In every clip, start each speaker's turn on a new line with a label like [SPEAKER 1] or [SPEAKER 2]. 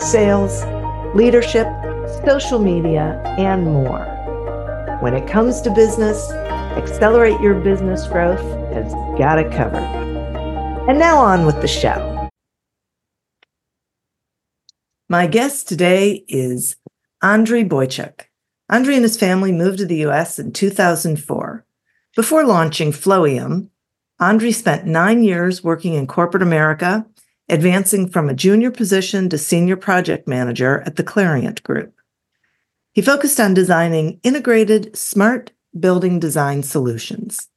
[SPEAKER 1] sales, leadership, social media, and more. When it comes to business, Accelerate Your Business Growth has got it covered. And now on with the show. My guest today is Andriy Boychuk. Andriy and his family moved to the US in 2004. Before launching Flowium, Andriy spent nine years working in corporate America advancing from a junior position to senior project manager at the Clarient Group. He focused on designing integrated smart building design solutions.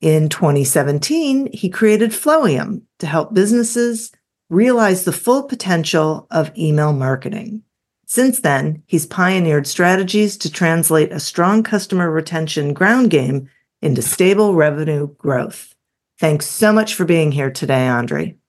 [SPEAKER 1] In 2017, he created Flowium to help businesses realize the full potential of email marketing. Since then, he's pioneered strategies to translate a strong customer retention ground game into stable revenue growth. Thanks so much for being here today, Andriy.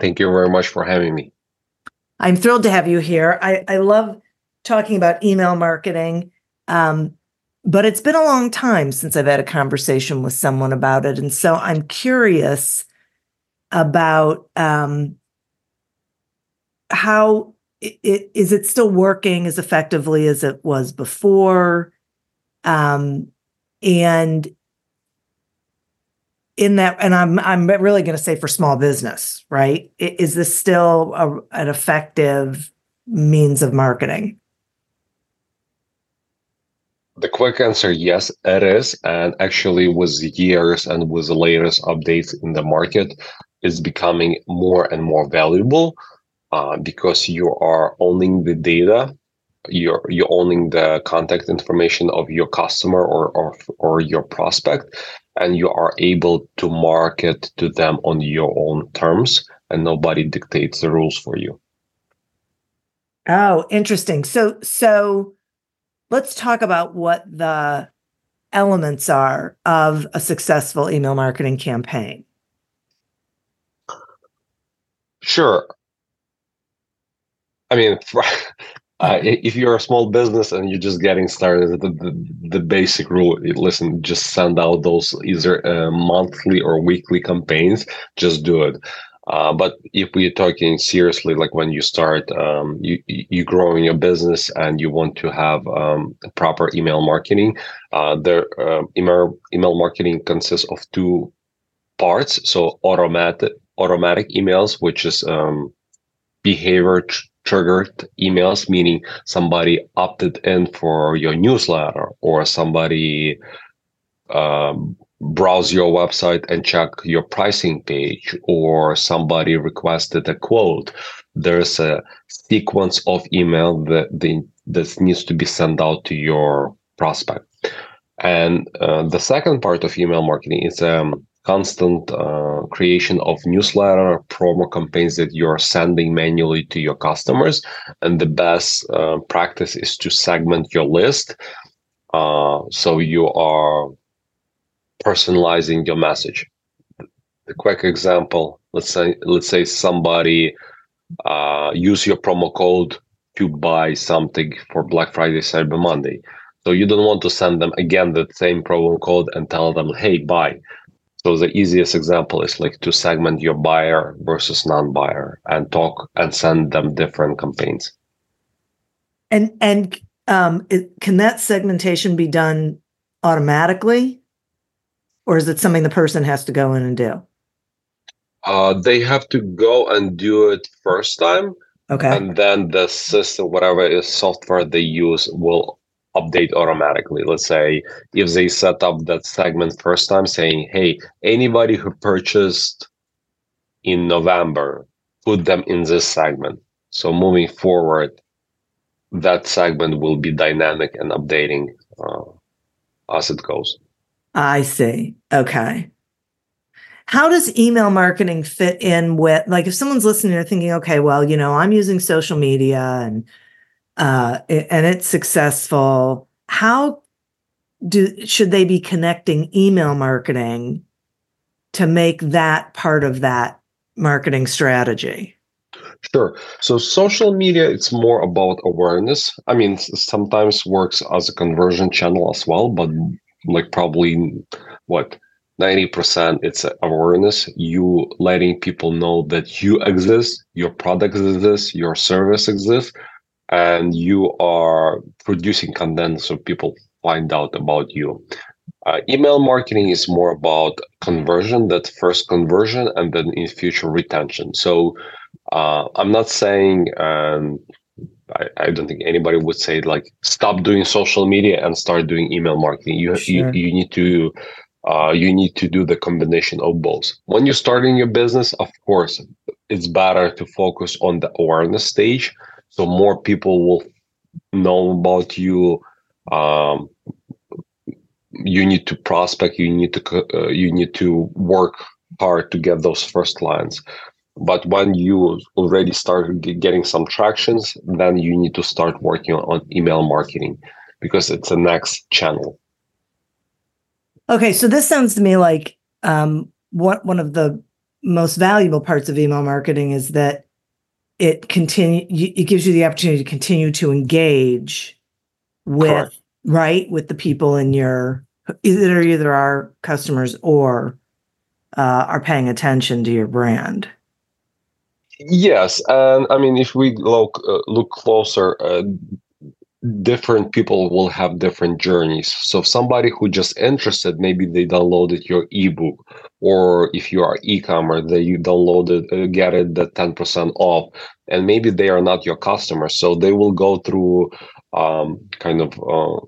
[SPEAKER 2] Thank you very much for having me.
[SPEAKER 1] I'm thrilled to have you here. I, I love talking about email marketing, um, but it's been a long time since I've had a conversation with someone about it. And so I'm curious about um, how it, it, is it still working as effectively as it was before? Um, and in that and i'm i'm really going to say for small business right? Is this still a, an effective means of marketing?
[SPEAKER 2] The quick answer yes it is. And actually with years and with the latest updates in the market is becoming more and more valuable uh, because you are owning the data you're you're owning the contact information of your customer or or, or your prospect and you are able to market to them on your own terms and nobody dictates the rules for you.
[SPEAKER 1] Oh interesting. So so let's talk about what the elements are of a successful email marketing campaign.
[SPEAKER 2] Sure. I mean uh, if you're a small business and you're just getting started, the, the, the basic rule: listen, just send out those either uh, monthly or weekly campaigns. Just do it. Uh, but if we're talking seriously, like when you start, um, you you growing your business and you want to have um, proper email marketing, uh, there uh, email email marketing consists of two parts. So automatic automatic emails, which is um, behavior triggered emails, meaning somebody opted in for your newsletter or somebody um, browse your website and check your pricing page or somebody requested a quote. There's a sequence of email that the, that needs to be sent out to your prospect. And uh, the second part of email marketing is um, constant uh, creation of newsletter promo campaigns that you're sending manually to your customers. And the best uh, practice is to segment your list uh, so you are personalizing your message. A quick example let's say let's say somebody uh, use your promo code to buy something for black friday cyber monday. So you don't want to send them again the same promo code and tell them hey buy so the easiest example is like to segment your buyer versus non-buyer and talk and send them different campaigns.
[SPEAKER 1] And and um, it, can that segmentation be done automatically, or is it something the person has to go in and do?
[SPEAKER 2] Uh, they have to go and do it first time.
[SPEAKER 1] Okay.
[SPEAKER 2] And then the system, whatever is software they use, will update automatically. Let's say if they set up that segment first time saying, hey, anybody who purchased in November, put them in this segment. So moving forward, that segment will be dynamic and updating uh, as it goes.
[SPEAKER 1] I see. Okay. How does email marketing fit in with, like, if someone's listening, they're thinking, okay, well, you know, I'm using social media and uh, and it's successful. How do should they be connecting email marketing to make that part of that marketing strategy?
[SPEAKER 2] Sure. So social media, it's more about awareness. I mean, sometimes works as a conversion channel as well, but like probably what 90% it's awareness you letting people know that you exist your product exists your service exists and you are producing content so people find out about you. Uh, email marketing is more about conversion that first conversion and then in future retention. So uh, i'm not saying um, I, I, don't think anybody would say like stop doing social media and start doing email marketing. You sure. you, you need to uh, you need to do the combination of both. When you're starting your business of course it's better to focus on the awareness stage so more people will know about you. Um, you need to prospect. You need to uh, you need to work hard to get those first clients but when you already start getting some tractions then you need to start working on email marketing because it's the next channel.
[SPEAKER 1] Okay so this sounds to me like um, what one of the most valuable parts of email marketing is that it continue it gives you the opportunity to continue to engage with Correct. right with the people in your either either our customers or uh, are paying attention to your brand
[SPEAKER 2] yes and i mean if we look uh, look closer uh, different people will have different journeys. So somebody who just interested, maybe they downloaded your ebook, or if you are e-commerce, they you downloaded, uh, get it the ten percent off, and maybe they are not your customer, so they will go through um, kind of uh,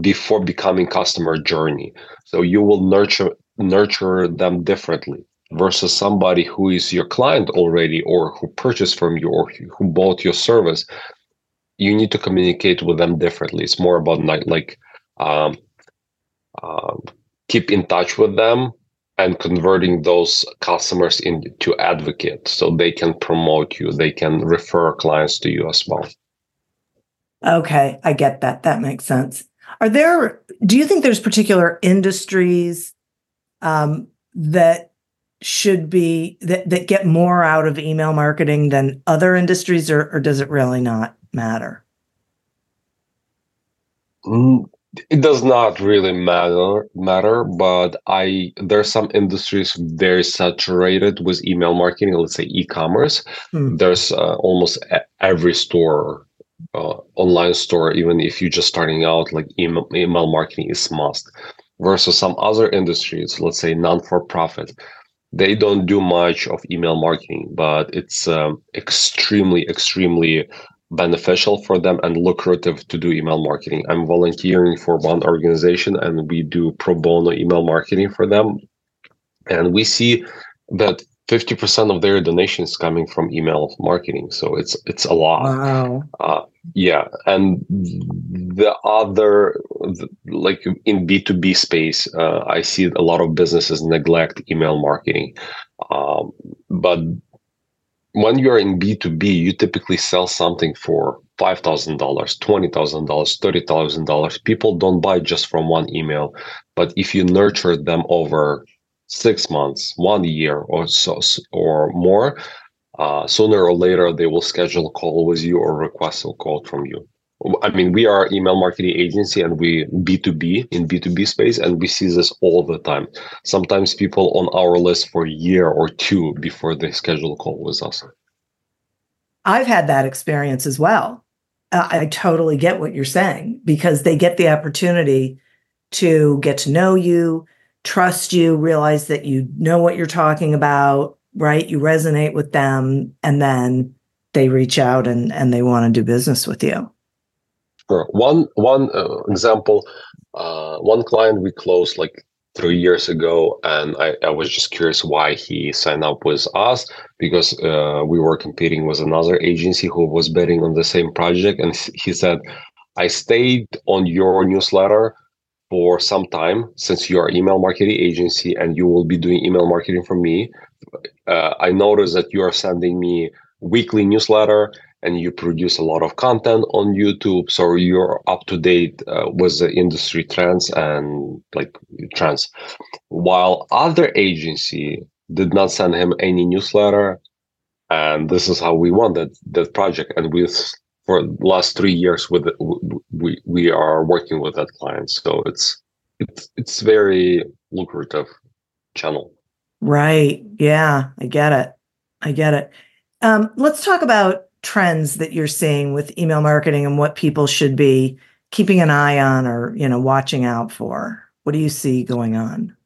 [SPEAKER 2] before becoming customer journey. So you will nurture nurture them differently versus somebody who is your client already or who purchased from you or who bought your service you need to communicate with them differently. It's more about like, like um, um, keep in touch with them and converting those customers into advocates so they can promote you, they can refer clients to you as well.
[SPEAKER 1] Okay, I get that. That makes sense. Are there? Do you think there's particular industries um, that should be that that get more out of email marketing than other industries, or, or does it really not? Matter?
[SPEAKER 2] Mm, it does not really matter matter but i there's some industries very saturated with email marketing let's say e-commerce hmm. there's uh, almost every store uh, online store even if you're just starting out like email, email marketing is must versus some other industries let's say non-for-profit they don't do much of email marketing but it's um, extremely extremely beneficial for them and lucrative to do email marketing. I'm volunteering for one organization and we do pro bono email marketing for them. And we see that 50% of their donations coming from email marketing. So it's it's a lot.
[SPEAKER 1] Wow.
[SPEAKER 2] Uh, yeah. And the other, like in B2B space, uh, I see a lot of businesses neglect email marketing. Um, but when you're in B2B, you typically sell something for $5,000, $20,000, $30,000. People don't buy just from one email. But if you nurture them over six months, one year or so or more, uh, sooner or later they will schedule a call with you or request a call from you. I mean, we are email marketing agency and we B2B in B2B space, and we see this all the time. Sometimes people on our list for a year or two before they schedule a call with us.
[SPEAKER 1] I've had that experience as well. Uh, I totally get what you're saying because they get the opportunity to get to know you, trust you, realize that you know what you're talking about, right? You resonate with them and then they reach out and, and they want to do business with you.
[SPEAKER 2] One one uh, example, uh, one client we closed like three years ago, and I, I was just curious why he signed up with us because uh, we were competing with another agency who was betting on the same project, and he said, "I stayed on your newsletter." For some time, since you are email marketing agency and you will be doing email marketing for me, uh, I noticed that you are sending me weekly newsletter and you produce a lot of content on YouTube, so you're up to date uh, with the industry trends and like trends. While other agency did not send him any newsletter, and this is how we won that that project. And with for last three years, with we we are working with that client, so it's it's it's very lucrative channel.
[SPEAKER 1] Right. Yeah, I get it. I get it. Um, let's talk about trends that you're seeing with email marketing and what people should be keeping an eye on or you know watching out for. What do you see going on?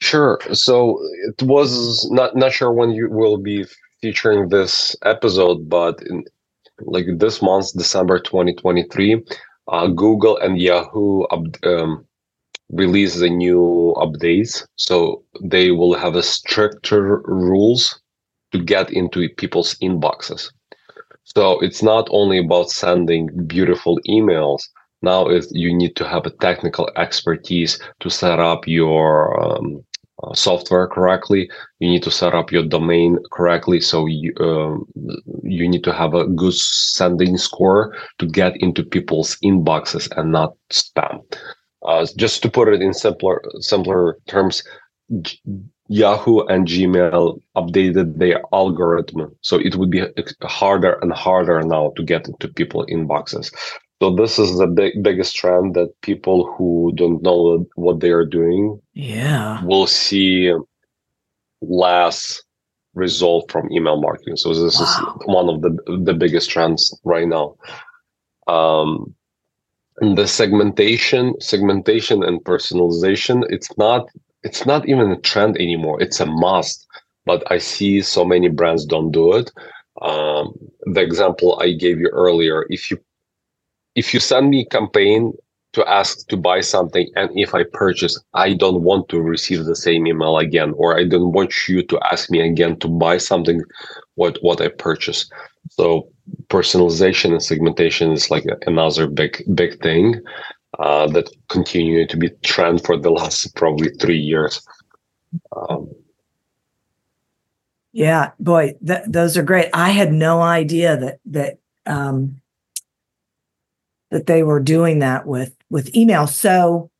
[SPEAKER 2] Sure. So it was not not sure when you will be featuring this episode, but in like this month, December 2023, uh, Google and Yahoo um, release the new updates. So they will have a stricter rules to get into people's inboxes. So it's not only about sending beautiful emails. Now you need to have a technical expertise to set up your um, uh, software correctly. You need to set up your domain correctly. So you um, you need to have a good sending score to get into people's inboxes and not spam. Uh, just to put it in simpler simpler terms, Yahoo and Gmail updated their algorithm, so it would be harder and harder now to get into people inboxes. So this is the big, biggest trend that people who don't know what they are doing,
[SPEAKER 1] yeah,
[SPEAKER 2] will see less result from email marketing. So this wow. is one of the the biggest trends right now. Um, and the segmentation, segmentation and personalization, it's not it's not even a trend anymore. It's a must. But I see so many brands don't do it. Um, the example I gave you earlier, if you if you send me a campaign to ask to buy something and if i purchase i don't want to receive the same email again or i don't want you to ask me again to buy something what what i purchase so personalization and segmentation is like another big big thing uh, that continue to be trend for the last probably three years. Um,
[SPEAKER 1] yeah, boy, th- those are great. I had no idea that that um, that they were doing that with with email. So,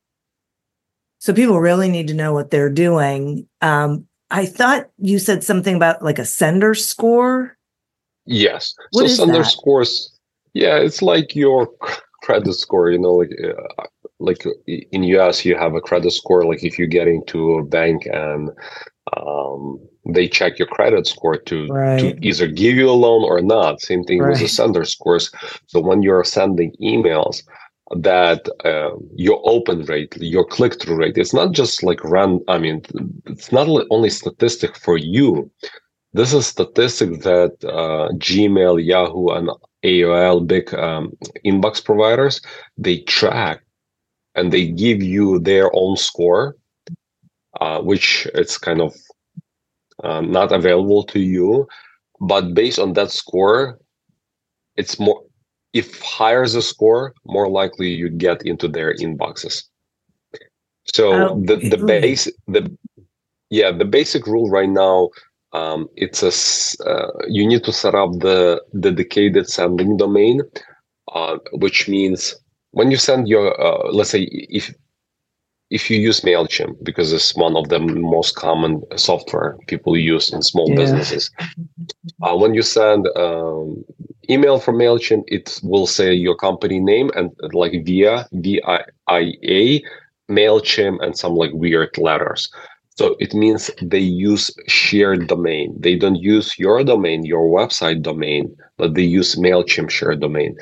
[SPEAKER 1] so people really need to know what they're doing. Um, I thought you said something about like a sender score.
[SPEAKER 2] Yes. What so sender that? scores. Yeah, it's like your credit score you know like uh, like in us you have a credit score like if you get into a bank and um, they check your credit score to, right. to either give you a loan or not same thing right. with the sender scores so when you're sending emails that uh, your open rate your click-through rate it's not just like run i mean it's not only statistic for you this is statistic that uh, gmail yahoo and AOL big um, inbox providers, they track and they give you their own score, uh, which it's kind of uh, not available to you. But based on that score, it's more if higher the score, more likely you get into their inboxes. So oh, the the base the yeah the basic rule right now um, it's a uh, you need to set up the dedicated sending domain, uh, which means when you send your uh, let's say if if you use Mailchimp because it's one of the most common software people use in small yeah. businesses, uh, when you send um, email from Mailchimp, it will say your company name and like via V I I A Mailchimp and some like weird letters. So it means they use shared domain. They don't use your domain, your website domain, but they use MailChimp shared domain.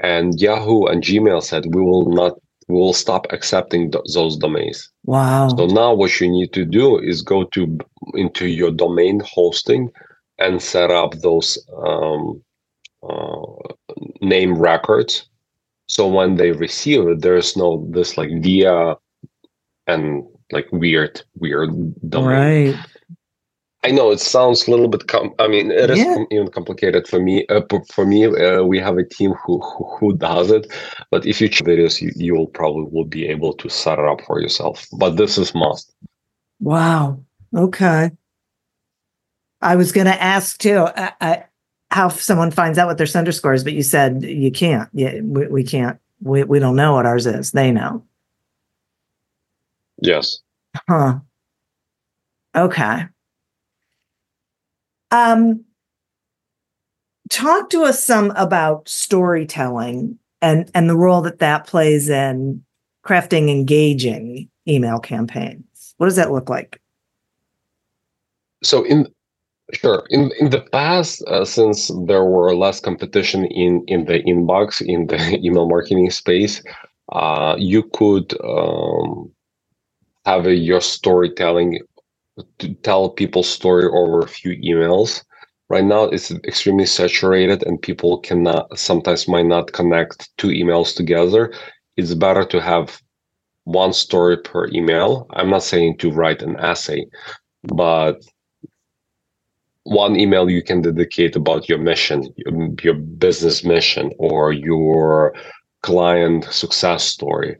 [SPEAKER 2] And Yahoo and Gmail said we will not we will stop accepting th- those domains.
[SPEAKER 1] Wow.
[SPEAKER 2] So now what you need to do is go to into your domain hosting and set up those um, uh, name records. So when they receive it, there's no this like via and like weird weird domain.
[SPEAKER 1] Right.
[SPEAKER 2] I know it sounds a little bit. Com- I mean, it is
[SPEAKER 1] Yeah.
[SPEAKER 2] com- even complicated for me. Uh, for me, uh, we have a team who, who who does it. But if you check videos, you you will probably will be able to set it up for yourself. But this is must.
[SPEAKER 1] Wow. Okay. I was going to ask too uh, uh, how someone finds out what their sender score is, but you said you can't. Yeah, we, we can't. We, we don't know what ours is. They know.
[SPEAKER 2] Yes.
[SPEAKER 1] Huh. Okay. Um, talk to us some about storytelling and and the role that that plays in crafting engaging email campaigns. What does that look like?
[SPEAKER 2] So in sure in in the past, uh, since there were less competition in in the inbox in the email marketing space, uh, you could um, have a, your storytelling to tell people's story over a few emails. Right now, it's extremely saturated, and people cannot sometimes might not connect two emails together. It's better to have one story per email. I'm not saying to write an essay, but one email you can dedicate about your mission, your, your business mission, or your client success story.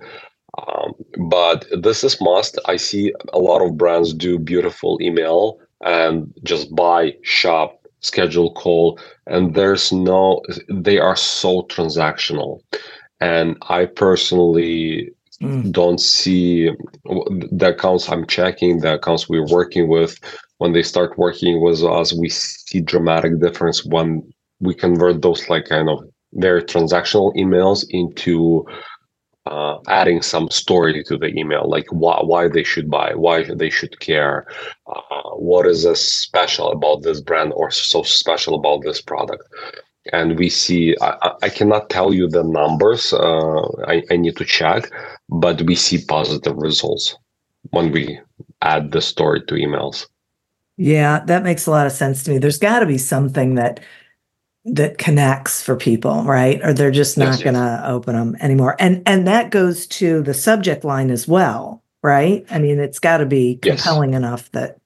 [SPEAKER 2] Um, but this is must. I see a lot of brands do beautiful email and just buy, shop, schedule call, and there's no. They are so transactional, and I personally
[SPEAKER 1] Mm.
[SPEAKER 2] don't see the accounts I'm checking, the accounts we're working with. When they start working with us, we see dramatic difference when we convert those like kind of very transactional emails into uh, adding some story to the email, like why, why they should buy, why they should care, uh, what is uh, special about this brand or so special about this product. And we see, I, I- I cannot tell you the numbers, uh, I, I need to check, but we see positive results when we add the story to emails.
[SPEAKER 1] Yeah, that makes a lot of sense to me. There's got to be something that that connects for people, right? Or they're just not
[SPEAKER 2] Yes, yes.
[SPEAKER 1] going to open them anymore. And and that goes to the subject line as well, right? I mean, it's got to be
[SPEAKER 2] Yes.
[SPEAKER 1] compelling enough that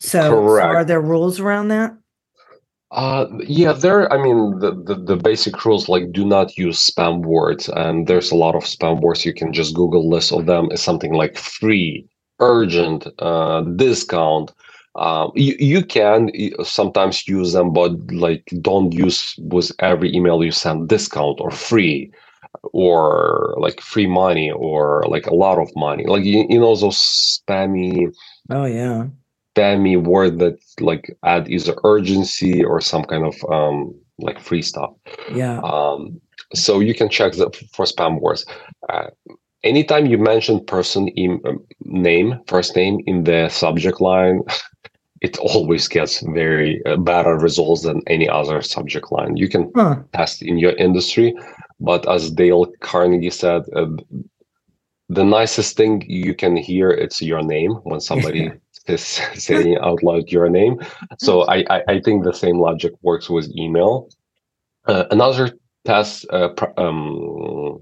[SPEAKER 1] so, so are there rules around that?
[SPEAKER 2] Uh, yeah, there. I mean, the, the the basic rules like do not use spam words, and there's a lot of spam words. You can just Google list of them. Is something like free, urgent, uh, discount. Uh, you you can sometimes use them, but like don't use with every email you send discount or free, or like free money or like a lot of money. Like you, you know those spammy
[SPEAKER 1] Oh yeah.
[SPEAKER 2] spammy word that like add either urgency or some kind of um like free stuff
[SPEAKER 1] Yeah.
[SPEAKER 2] um so you can check for spam words uh, anytime you mention person in um, name first name in the subject line it always gets very uh, better results than any other subject line. You can
[SPEAKER 1] Huh.
[SPEAKER 2] test in your industry but as dale carnegie said uh, the nicest thing you can hear it's your name when somebody is saying out loud your name. So I, I i think the same logic works with email. Uh, another test uh, pr- um,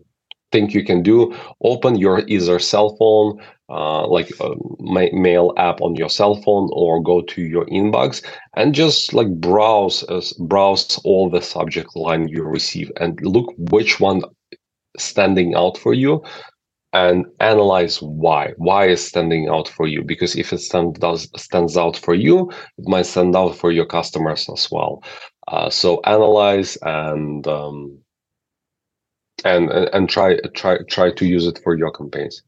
[SPEAKER 2] thing you can do open your either cell phone uh, like a ma- mail app on your cell phone or go to your inbox and just like browse uh, browse all the subject line you receive and look which one standing out for you and analyze why why is standing out for you. Because if it stand, does stands out for you it might stand out for your customers as well. Uh, so analyze and um, and and try try try to use it for your campaigns.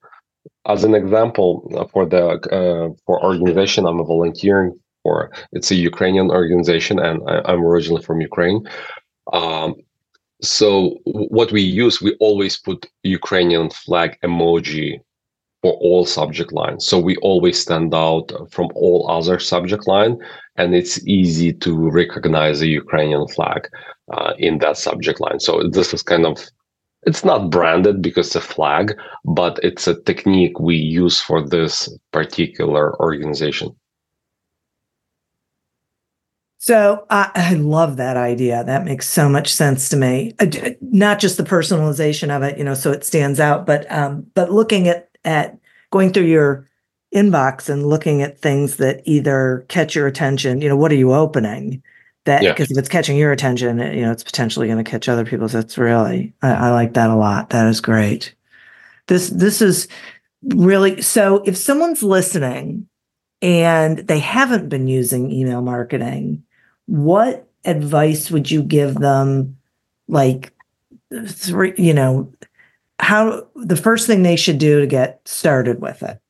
[SPEAKER 2] As an example uh, for the uh, for organization i'm volunteering for it's a ukrainian organization and I, i'm originally from ukraine. Um, so what we use we always put ukrainian flag emoji for all subject lines. So we always stand out from all other subject line and it's easy to recognize the ukrainian flag uh, in that subject line. So this is kind of it's not branded because it's a flag, but it's a technique we use for this particular organization.
[SPEAKER 1] So I, I, love that idea. That makes so much sense to me. Uh, not just the personalization of it, you know, so it stands out, but um, but looking at at going through your inbox and looking at things that either catch your attention. You know, what are you opening? That because yeah. if it's catching your attention, you know, it's potentially going to catch other people's. That's really I, I like that a lot. That is great. This this is really so. If someone's listening and they haven't been using email marketing what advice would you give them like three you know how the first thing they should do to get started with it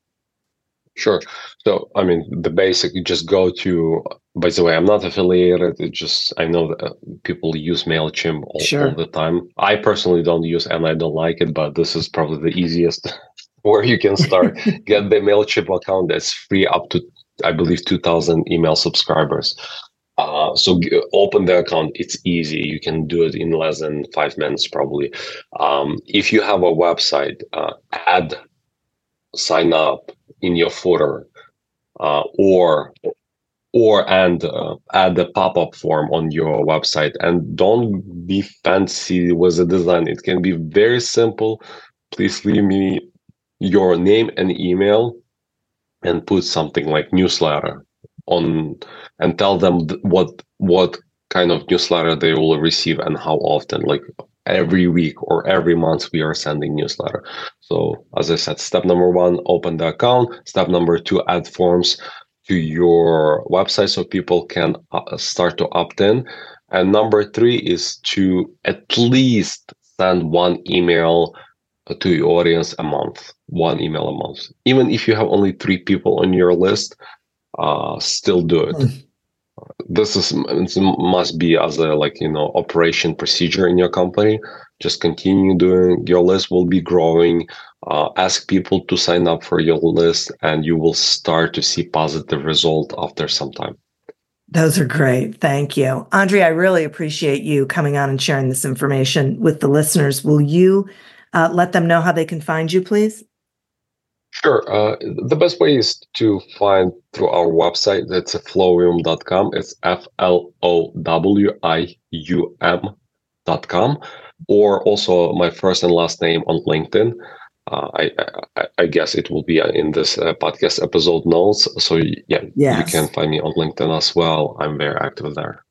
[SPEAKER 2] sure so i mean the basic you just go to by the way i'm not affiliated it just i know that uh, people use mailchimp all, sure. all the time i personally don't use and i don't like it but this is probably the easiest where you can start get the mailchimp account that's free up to i believe 2000 email subscribers uh, so g- open the account. It's easy. You can do it in less than five minutes, probably. Um, if you have a website, uh, add sign up in your footer, uh, or or and uh, add the pop-up form on your website. And don't be fancy with the design. It can be very simple. Please leave me your name and email, and put something like newsletter on and tell them what what kind of newsletter they will receive and how often like every week or every month we are sending newsletter so as i said step number one open the account step number two add forms to your website so people can uh, start to opt in and number three is to at least send one email to your audience a month one email a month even if you have only three people on your list uh, still do it. Mm. This is must be as a like you know operation procedure in your company. Just continue doing. Your list will be growing. Uh, ask people to sign up for your list, and you will start to see positive result after some time.
[SPEAKER 1] Those are great. Thank you. Andriy, I really appreciate you coming on and sharing this information with the listeners. Will you uh, let them know how they can find you, please?
[SPEAKER 2] Sure. Uh, the best way is to find through our website. That's flowium.com. It's F L O W I U M.com. Or also my first and last name on LinkedIn. Uh, I, I, I guess it will be in this uh, podcast episode notes. So yeah, yes. you can find me on LinkedIn as well. I'm very active there.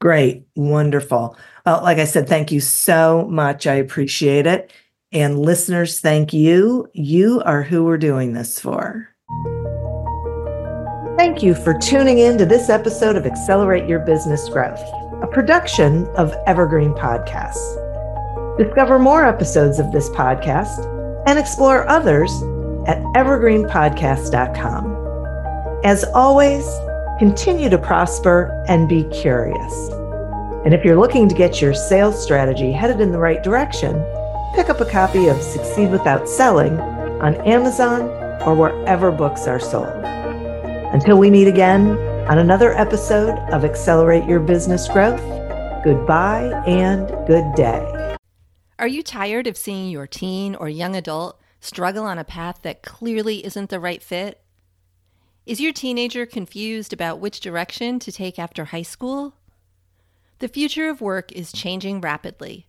[SPEAKER 1] Great, wonderful. Well, like I said, thank you so much. I appreciate it. And listeners, thank you. You are who we're doing this for. Thank you for tuning in to this episode of Accelerate Your Business Growth, a production of Evergreen Podcasts. Discover more episodes of this podcast and explore others at evergreenpodcast.com. As always, continue to prosper and be curious. And if you're looking to get your sales strategy headed in the right direction, pick up a copy of Succeed Without Selling on Amazon or wherever books are sold. Until we meet again on another episode of Accelerate Your Business Growth, goodbye and good day.
[SPEAKER 3] Are you tired of seeing your teen or young adult struggle on a path that clearly isn't the right fit? Is your teenager confused about which direction to take after high school? The future of work is changing rapidly